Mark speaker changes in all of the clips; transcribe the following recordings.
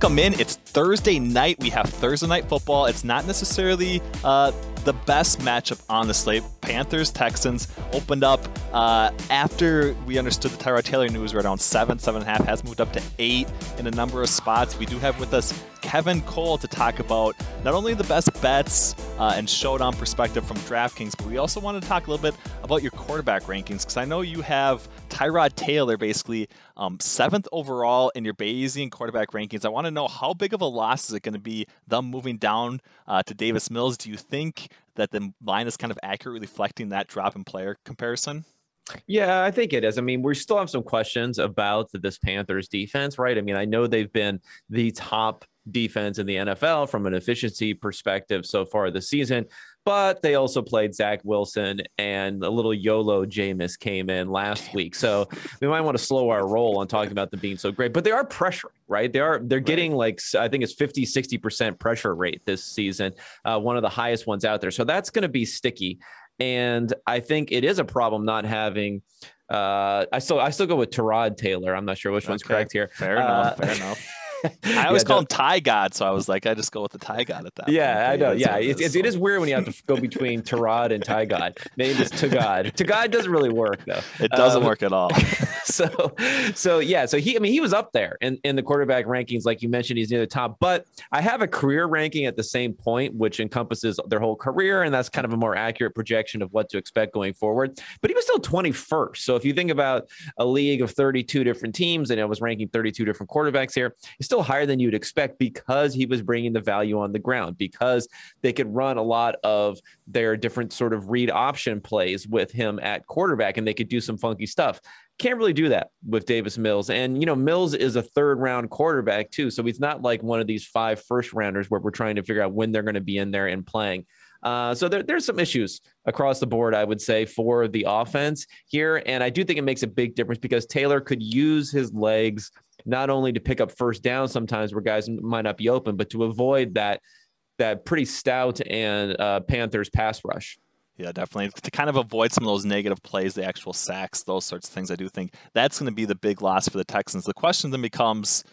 Speaker 1: welcome in. It's Thursday night. We have Thursday night football. It's not necessarily uh, the best matchup on the slate. Panthers Texans opened up uh, after we understood the Tyrod Taylor news. Right around seven, seven and a half has moved up to eight in a number of spots. We do have with us Kevin Cole to talk about not only the best bets uh, and showdown perspective from DraftKings, but we also want to talk a little bit about your quarterback rankings because I know you have Tyrod Taylor basically um, seventh overall in your Bayesian quarterback rankings. I want to know how big of a loss is it going to be them moving down uh, to Davis Mills? Do you think that the line is kind of accurately reflecting that drop in player comparison?
Speaker 2: Yeah, I think it is. I mean, we still have some questions about this Panthers defense, right? I mean, I know they've been the top defense in the NFL from an efficiency perspective so far this season. But they also played Zach Wilson and a little YOLO Jameis came in last week. So we might want to slow our roll on talking about them being so great. But they are pressuring, right? They are they're getting like I think it's 50, 60% pressure rate this season, uh, one of the highest ones out there. So that's going to be sticky. And I think it is a problem not having uh, I still I still go with Tyrod Taylor. I'm not sure which one's correct here.
Speaker 1: Fair enough. Uh, fair enough. I always yeah, call him Ty God, so I was like, I just go with the Ty God at that.
Speaker 2: Yeah, point. I know. Yeah, it's, it's, it is weird when you have to go between Tarod and Ty God. Name is. To God doesn't really work though.
Speaker 1: It doesn't um, work at all.
Speaker 2: so, so yeah. So he, I mean, he was up there in, in the quarterback rankings, like you mentioned, he's near the top. But I have a career ranking at the same point, which encompasses their whole career, and that's kind of a more accurate projection of what to expect going forward. But he was still 21st. So if you think about a league of 32 different teams, and I was ranking 32 different quarterbacks here, he's still higher than you'd expect because he was bringing the value on the ground, because they could run a lot of their different sort of read option plays with him at quarterback and they could do some funky stuff. Can't really do that with Davis Mills. And, you know, Mills is a third round quarterback too. So he's not like one of these five first rounders where we're trying to figure out when they're going to be in there and playing. Uh, so there, there's some issues across the board, I would say, for the offense here. And I do think it makes a big difference because Taylor could use his legs not only to pick up first down sometimes where guys might not be open, but to avoid that that pretty stout and uh, Panthers pass rush.
Speaker 1: Yeah, definitely. To kind of avoid some of those negative plays, the actual sacks, those sorts of things, I do think that's going to be the big loss for the Texans. The question then becomes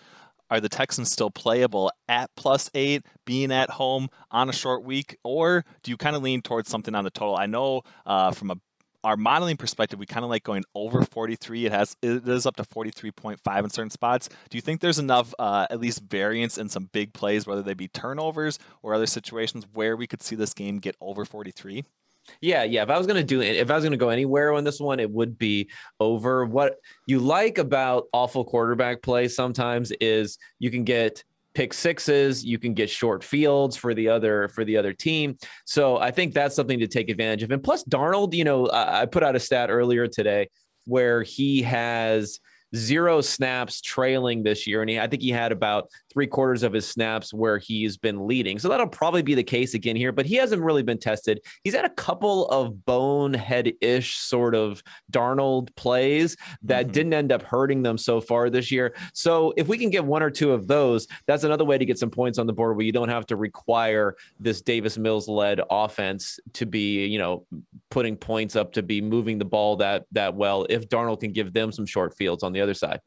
Speaker 1: are the Texans still playable at plus eight, being at home on a short week, or do you kind of lean towards something on the total? I know uh, from a our modeling perspective, we kind of like going over 43. It has it is up to 43.5 in certain spots. Do you think there's enough, uh, at least variance in some big plays, whether they be turnovers or other situations, where we could see this game get over 43?
Speaker 2: Yeah, yeah. If I was gonna do it, if I was gonna go anywhere on this one, it would be over. What you like about awful quarterback play sometimes is you can get pick sixes you can get short fields for the other for the other team so i think that's something to take advantage of and plus darnold you know i put out a stat earlier today where he has zero snaps trailing this year. And he, I think he had about three quarters of his snaps where he's been leading. So that'll probably be the case again here, but he hasn't really been tested. He's had a couple of bonehead ish sort of Darnold plays that mm-hmm. didn't end up hurting them so far this year. So if we can get one or two of those, that's another way to get some points on the board where you don't have to require this Davis Mills led offense to be, you know, putting points up to be moving the ball that that well if Darnold can give them some short fields on the other side.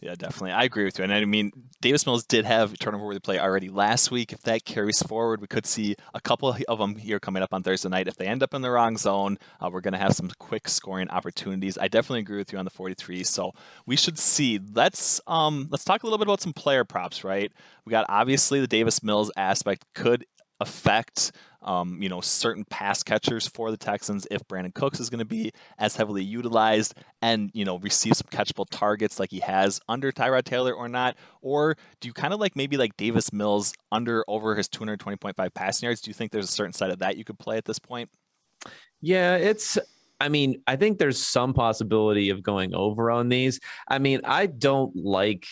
Speaker 1: Yeah, definitely. I agree with you. And I mean, Davis Mills did have turnover worthy play already last week. If that carries forward, we could see a couple of them here coming up on Thursday night. If they end up in the wrong zone, uh, we're going to have some quick scoring opportunities. I definitely agree with you on the 43. So we should see. Let's um let's talk a little bit about some player props. Right, we got obviously the Davis Mills aspect could affect um, you know certain pass catchers for the Texans if Brandin Cooks is going to be as heavily utilized and you know receive some catchable targets like he has under Tyrod Taylor or not? Or do you kind of like maybe like Davis Mills under over his 220.5 passing yards? Do you think there's a certain side of that you could play at this point?
Speaker 2: Yeah it's I mean, I think there's some possibility of going over on these. I mean, I don't like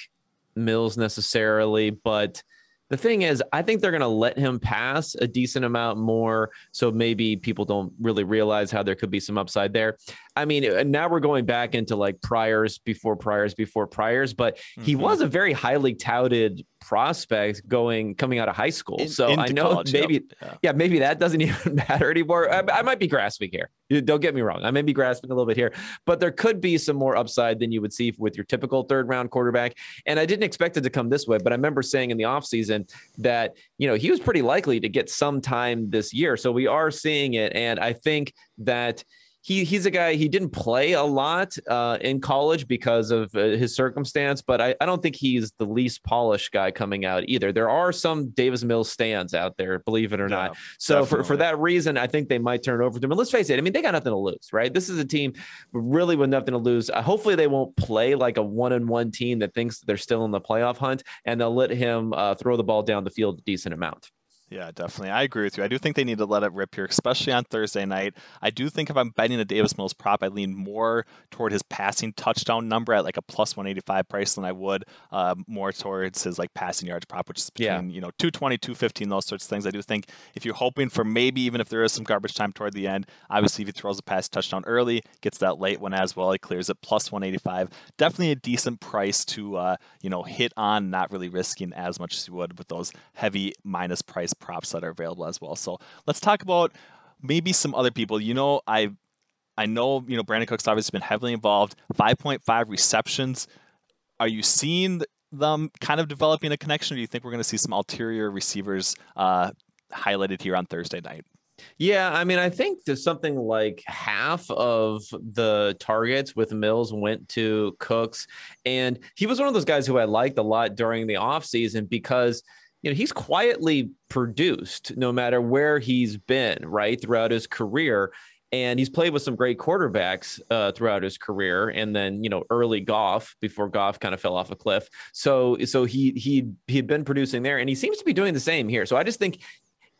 Speaker 2: Mills necessarily, but the thing is, I think they're going to let him pass a decent amount more. So maybe people don't really realize how there could be some upside there. I mean, now we're going back into like priors before priors before priors, but mm-hmm. he was a very highly touted prospect going coming out of high school. In, so I know college, maybe yeah. yeah. maybe that doesn't even matter anymore. I, I, might be grasping here. Don't get me wrong. I may be grasping a little bit here, but there could be some more upside than you would see with your typical third round quarterback. And I didn't expect it to come this way, but I remember saying in the offseason that, you know, he was pretty likely to get some time this year. So we are seeing it. And I think that he he's a guy he didn't play a lot uh, in college because of uh, his circumstance, but I, I don't think he's the least polished guy coming out either. There are some Davis Mills stands out there, believe it or yeah, not. So for, for that reason, I think they might turn over to him. And let's face it, I mean they got nothing to lose, right? This is a team really with nothing to lose. Uh, hopefully they won't play like a one and one team that thinks they're still in the playoff hunt, and they'll let him uh, throw the ball down the field a decent amount.
Speaker 1: Yeah, definitely. I agree with you. I do think they need to let it rip here, especially on Thursday night. I do think if I'm betting a Davis Mills prop, I lean more toward his passing touchdown number at like a plus 185 price than I would uh, more towards his like passing yards prop, which is between, yeah. you know, 220, 215, those sorts of things. I do think if you're hoping for maybe even if there is some garbage time toward the end, obviously if he throws a pass touchdown early, gets that late one as well, he clears it plus 185. Definitely a decent price to, uh, you know, hit on, not really risking as much as you would with those heavy minus price props that are available as well. So let's talk about maybe some other people. You know, I I know you know Brandin Cooks obviously been heavily involved. Five point five receptions. Are you seeing them kind of developing a connection? Or do you think we're going to see some ulterior receivers uh, highlighted here on Thursday night?
Speaker 2: Yeah, I mean, I think there's something like half of the targets with Mills went to Cooks. And he was one of those guys who I liked a lot during the offseason because – you know, he's quietly produced no matter where he's been, right, throughout his career. And he's played with some great quarterbacks uh, throughout his career, and then you know early Goff before Goff kind of fell off a cliff. So so he he he had been producing there, and he seems to be doing the same here. So I just think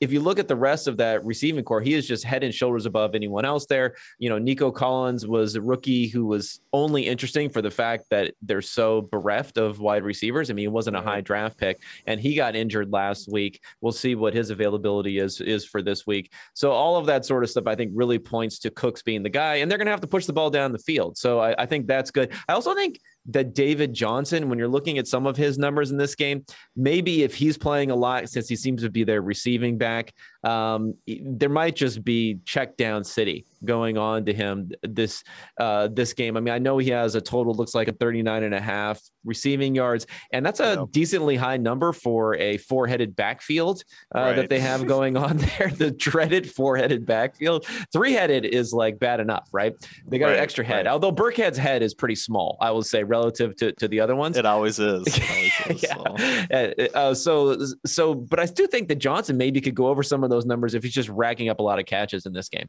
Speaker 2: if you look at the rest of that receiving corps, he is just head and shoulders above anyone else there. You know, Nico Collins was a rookie who was only interesting for the fact that they're so bereft of wide receivers. I mean, he wasn't a mm-hmm. high draft pick and he got injured last week. We'll see what his availability is is for this week. So all of that sort of stuff I think really points to Cooks being the guy, and they're gonna have to push the ball down the field. So I, I think that's good. I also think that David Johnson, when you're looking at some of his numbers in this game, maybe if he's playing a lot since he seems to be their receiving back, um, there might just be check down city going on to him this uh, this game. I mean, I know he has a total looks like a 39 and a half receiving yards, and that's a decently high number for a four-headed backfield uh, right. that they have going on there. The dreaded four-headed backfield. Three-headed is like bad enough, right? They got right, an extra head. Right. Although Burkhead's head is pretty small, I will say, relative to, to the other ones.
Speaker 1: It always is. It always is
Speaker 2: yeah. So. Uh, uh, so so, but I do think that Johnson maybe could go over some of those numbers if he's just racking up a lot of catches in this game.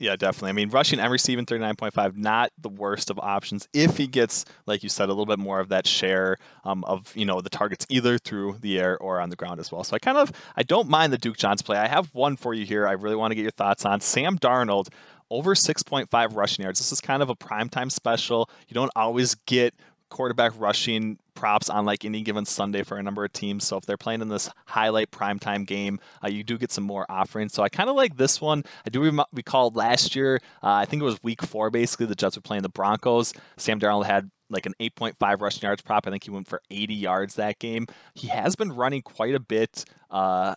Speaker 1: Yeah, definitely. I mean, rushing and receiving 39.5, not the worst of options if he gets, like you said, a little bit more of that share um, of, you know, the targets either through the air or on the ground as well. So I kind of, I don't mind the Duke Johns play. I have one for you here I really want to get your thoughts on. Sam Darnold, over 6.5 rushing yards. This is kind of a primetime special. You don't always get quarterback rushing props on like any given Sunday for a number of teams. So if they're playing in this highlight primetime game, uh, you do get some more offerings. So I kind of like this one. I do recall last year, uh, I think it was week four, basically, the Jets were playing the Broncos. Sam Darnold had like an 8.5 rushing yards prop. I think he went for 80 yards that game. He has been running quite a bit. Uh,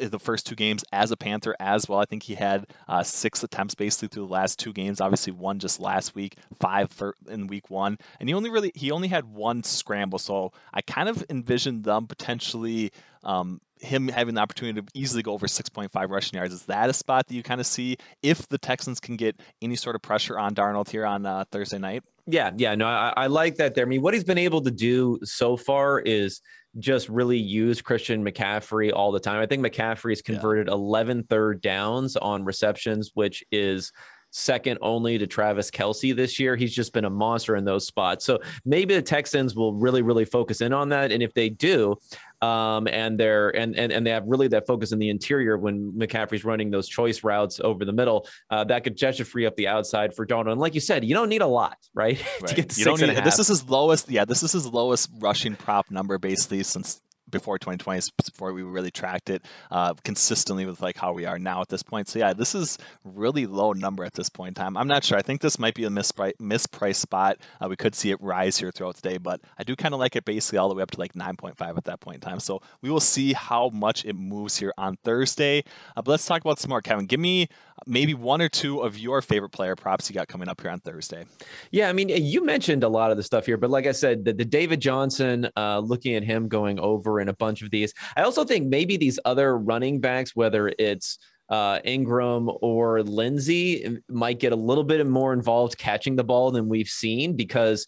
Speaker 1: the first two games as a Panther as well. I think he had uh, six attempts basically through the last two games. Obviously, one just last week, five in week one, and he only really he only had one scramble. So I kind of envisioned them potentially. Um, him having the opportunity to easily go over 6.5 rushing yards. Is that a spot that you kind of see if the Texans can get any sort of pressure on Darnold here on uh, Thursday night?
Speaker 2: Yeah, yeah, no, I, I like that there. I mean, what he's been able to do so far is just really use Christian McCaffrey all the time. I think McCaffrey's converted yeah. 11 third downs on receptions, which is second only to Travis Kelce this year. He's just been a monster in those spots. So maybe the Texans will really, really focus in on that. And if they do, um, and they're and, and and they have really that focus in the interior when McCaffrey's running those choice routes over the middle, uh, that could just free up the outside for Darnold. And like you said, you don't need a lot, right?
Speaker 1: right. to get to you don't need, This is his lowest. Yeah, this is his lowest rushing prop number basically since before 2020, before we really tracked it uh, consistently with like how we are now at this point. So yeah, this is really low number at this point in time. I'm not sure. I think this might be a mispriced mispriced spot. Uh, we could see it rise here throughout the day, but I do kind of like it basically all the way up to like 9.5 at that point in time. So we will see how much it moves here on Thursday. Uh, but let's talk about some more, Kevin. Give me maybe one or two of your favorite player props you got coming up here on Thursday.
Speaker 2: Yeah, I mean, you mentioned a lot of the stuff here, but like I said, the, the David Johnson, uh, looking at him going over in a bunch of these. I also think maybe these other running backs, whether it's uh, Ingram or Lindsay, might get a little bit more involved catching the ball than we've seen because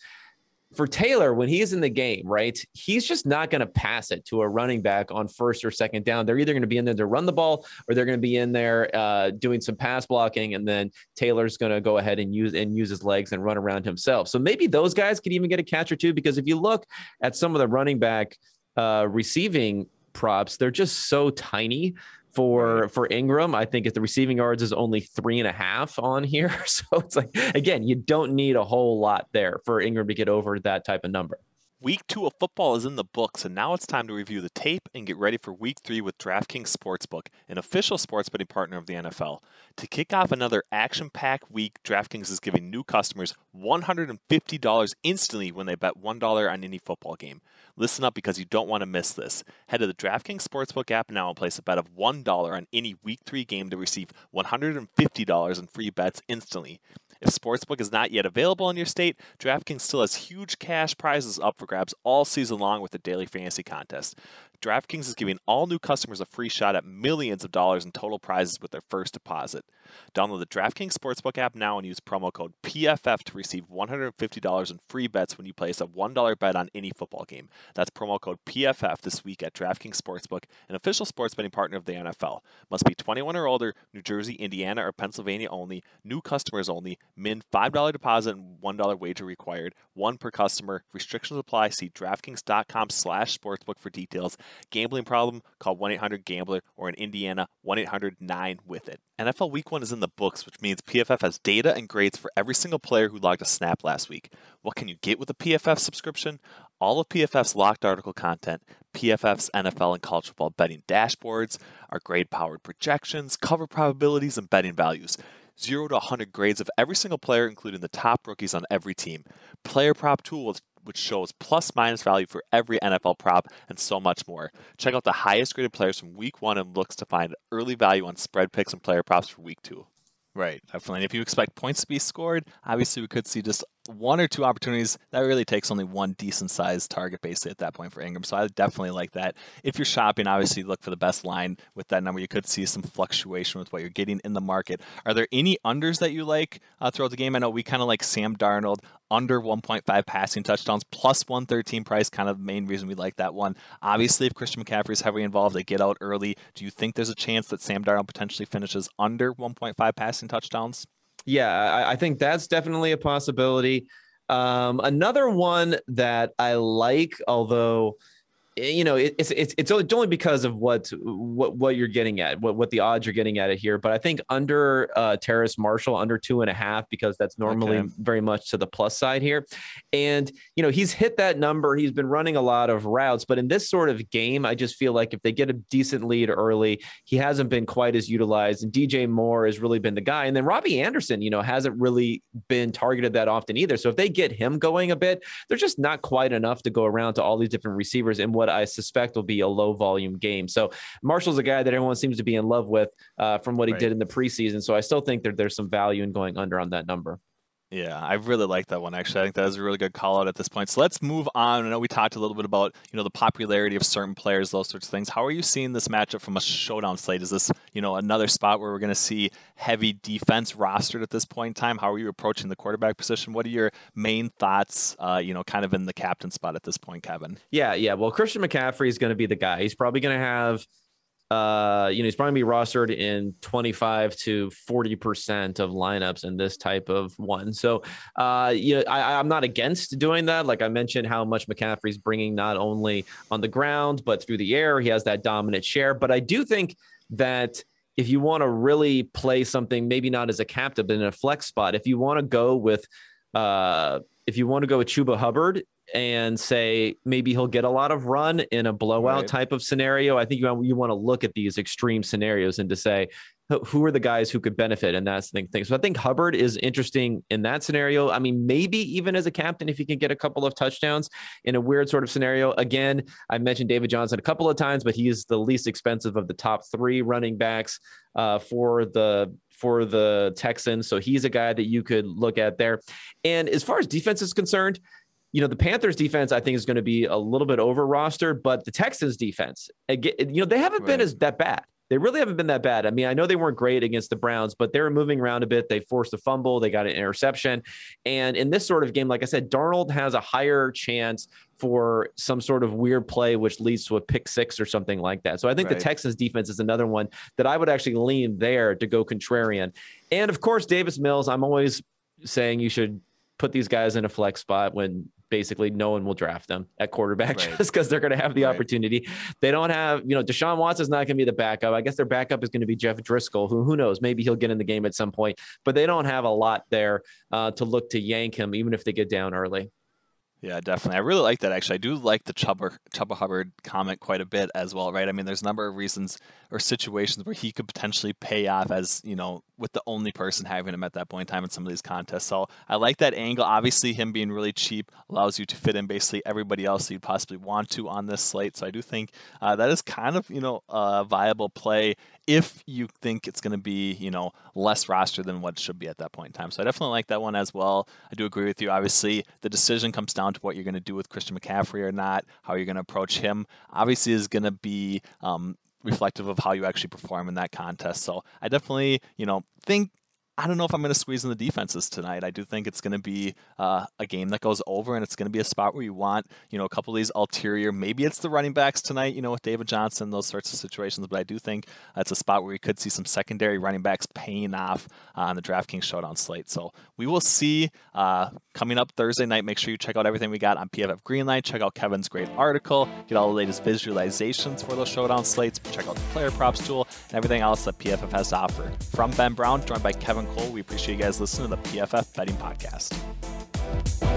Speaker 2: for Taylor, when he's in the game, right, he's just not going to pass it to a running back on first or second down. They're either going to be in there to run the ball or they're going to be in there uh, doing some pass blocking, and then Taylor's going to go ahead and use and use his legs and run around himself. So maybe those guys could even get a catch or two because if you look at some of the running back uh, receiving props, they're just so tiny for for Ingram. I think if the receiving yards is only three and a half on here, so it's like again, you don't need a whole lot there for Ingram to get over that type of number.
Speaker 1: Week two of football is in the books, and now it's time to review the tape and get ready for week three with DraftKings Sportsbook, an official sports betting partner of the NFL. To kick off another action packed week, DraftKings is giving new customers $150 instantly when they bet $1 on any football game. Listen up because you don't want to miss this. Head to the DraftKings Sportsbook app now and place a bet of $1 on any Week 3 game to receive $150 in free bets instantly. If Sportsbook is not yet available in your state, DraftKings still has huge cash prizes up for grabs all season long with the daily fantasy contest. DraftKings is giving all new customers a free shot at millions of dollars in total prizes with their first deposit. Download the DraftKings Sportsbook app now and use promo code PFF to receive $150 in free bets when you place a $1 bet on any football game. That's promo code PFF this week at DraftKings Sportsbook, an official sports betting partner of the NFL. Must be 21 or older, New Jersey, Indiana, or Pennsylvania only, new customers only, min $5 deposit and $1 wager required, one per customer. Restrictions apply. See DraftKings.com slash sportsbook for details. Gambling problem? Call 1-800-GAMBLER or in Indiana, 1-800-9-WITH-IT. NFL Week 1 is in the books, which means PFF has data and grades for every single player who logged a snap last week. What can you get with a PFF subscription? All of PFF's locked article content, PFF's NFL and college football betting dashboards, our grade powered projections, cover probabilities, and betting values. 0 to 100 grades of every single player, including the top rookies on every team. Player prop tool which shows plus minus value for every NFL prop and so much more. Check out the highest graded players from week one and looks to find early value on spread picks and player props for week two. Right, definitely. And if you expect points to be scored, obviously we could see just one or two opportunities, that really takes only one decent sized target basically at that point for Ingram. So I definitely like that. If you're shopping, obviously look for the best line with that number. You could see some fluctuation with what you're getting in the market. Are there any unders that you like uh, throughout the game? I know we kind of like Sam Darnold under 1.5 passing touchdowns plus 113 price, kind of the main reason we like that one. Obviously, if Christian McCaffrey is heavily involved, they get out early. Do you think there's a chance that Sam Darnold potentially finishes under 1.5 passing touchdowns?
Speaker 2: Yeah, I, I think that's definitely a possibility. Um, another one that I like, although you know, it's it's it's only because of what what what you're getting at, what what the odds you're getting at it here. But I think under uh, Terrace Marshall, under two and a half, because that's normally okay. very much to the plus side here. And you know, he's hit that number. He's been running a lot of routes, but in this sort of game, I just feel like if they get a decent lead early, he hasn't been quite as utilized. And DJ Moore has really been the guy. And then Robbie Anderson, you know, hasn't really been targeted that often either. So if they get him going a bit, they're just not quite enough to go around to all these different receivers. And what what I suspect will be a low volume game. So Marshall's a guy that everyone seems to be in love with uh, from what he right. did in the preseason. So I still think that there's some value in going under on that number.
Speaker 1: Yeah, I really like that one. Actually, I think that is a really good call out at this point. So let's move on. I know we talked a little bit about you know the popularity of certain players, those sorts of things. How are you seeing this matchup from a showdown slate? Is this you know another spot where we're going to see heavy defense rostered at this point in time? How are you approaching the quarterback position? What are your main thoughts? Uh, you know, kind of in the captain spot at this point, Kevin.
Speaker 2: Yeah, yeah. Well, Christian McCaffrey is going to be the guy. He's probably going to have uh, you know, he's probably be rostered in 25 to 40% of lineups in this type of one. So, uh, you know, I, I'm not against doing that. Like I mentioned, how much McCaffrey's bringing not only on the ground, but through the air. He has that dominant share. But I do think that if you want to really play something, maybe not as a captive, but in a flex spot, if you want to go with, uh, if you want to go with Chuba Hubbard and say maybe he'll get a lot of run in a blowout right. type of scenario. I think you, you want to look at these extreme scenarios and to say, who are the guys who could benefit? And that's the thing. So I think Hubbard is interesting in that scenario. I mean, maybe even as a captain, if he can get a couple of touchdowns in a weird sort of scenario. Again, I mentioned David Johnson a couple of times, but he is the least expensive of the top three running backs uh, for the for the Texans. So he's a guy that you could look at there. And as far as defense is concerned, you know, the Panthers defense, I think, is going to be a little bit over roster, but the Texans defense, again, you know, they haven't right. been as that bad. They really haven't been that bad. I mean, I know they weren't great against the Browns, but they were moving around a bit. They forced a fumble, they got an interception. And in this sort of game, like I said, Darnold has a higher chance for some sort of weird play, which leads to a pick six or something like that. So I think right. the Texans defense is another one that I would actually lean there to go contrarian. And of course, Davis Mills, I'm always saying you should put these guys in a flex spot when basically no one will draft them at quarterback right. just because they're going to have the right. opportunity. They don't have, you know, Deshaun Watson's not going to be the backup. I guess their backup is going to be Jeff Driskel, who who knows, maybe he'll get in the game at some point, but they don't have a lot there uh, to look to yank him, even if they get down early.
Speaker 1: Yeah, definitely. I really like that. Actually, I do like the Chuba, Chuba Hubbard comment quite a bit as well, right? I mean, there's a number of reasons or situations where he could potentially pay off as you know with the only person having him at that point in time in some of these contests. So I like that angle. Obviously, him being really cheap allows you to fit in basically everybody else you'd possibly want to on this slate. So I do think uh, that is kind of you know a viable play if you think it's going to be you know less roster than what should be at that point in time. So I definitely like that one as well. I do agree with you. Obviously, the decision comes down to what you're going to do with Christian McCaffrey or not, how you're going to approach him. Obviously, is going to be um, reflective of how you actually perform in that contest. So I definitely, you know, think I don't know if I'm going to squeeze in the defenses tonight. I do think it's going to be uh, a game that goes over, and it's going to be a spot where you want, you know, a couple of these ulterior. Maybe it's the running backs tonight, you know, with David Johnson, those sorts of situations. But I do think it's a spot where we could see some secondary running backs paying off uh, on the DraftKings Showdown slate. So we will see uh, coming up Thursday night. Make sure you check out everything we got on PFF Greenlight. Check out Kevin's great article. Get all the latest visualizations for those Showdown slates. Check out the player props tool and everything else that PFF has to offer. From Ben Brown, joined by Kevin Cole. We appreciate you guys listening to the PFF Betting Podcast.